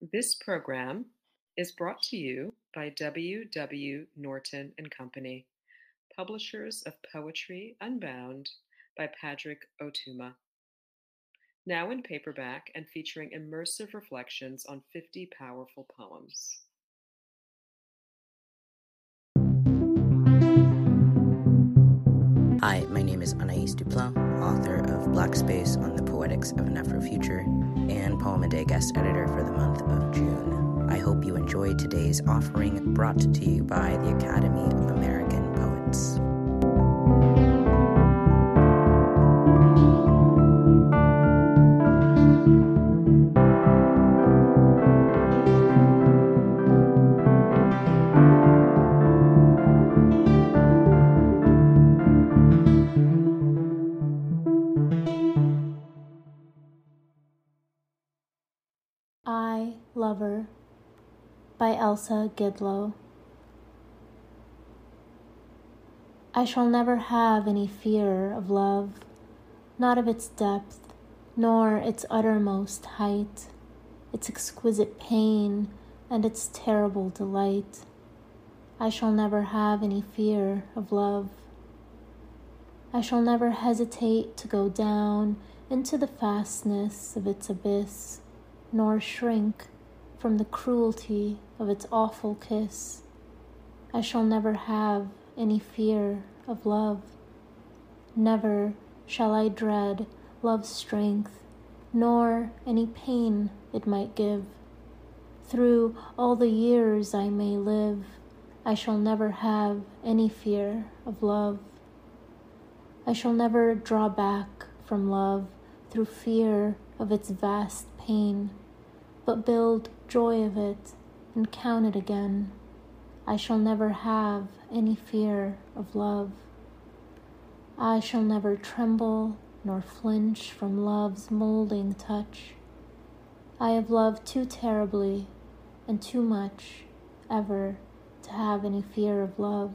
This program is brought to you by W. W. Norton and Company, publishers of Poetry Unbound by Padraig Ó Tuama. Now in paperback and featuring immersive reflections on 50 powerful poems. Hi, my name is Anais Duplan, author of Black Space on the Poetics of an Afrofuture and Poem a Day guest editor for the month of June. I hope you enjoy today's offering brought to you by the Academy of American Poets. I, Lover by Elsa Gidlow. I shall never have any fear of love, not of its depth, nor its uttermost height, its exquisite pain, and its terrible delight. I shall never have any fear of love. I shall never hesitate to go down into the fastness of its abyss nor shrink from the cruelty of its awful kiss. I shall never have any fear of love. Never shall I dread love's strength, nor any pain it might give. Through all the years I may live, I shall never have any fear of love. I shall never draw back from love through fear of its vast pain but build joy of it and count it again. I shall never have any fear of love. I shall never tremble nor flinch from love's molding touch. I have loved too terribly and too much ever to have any fear of love.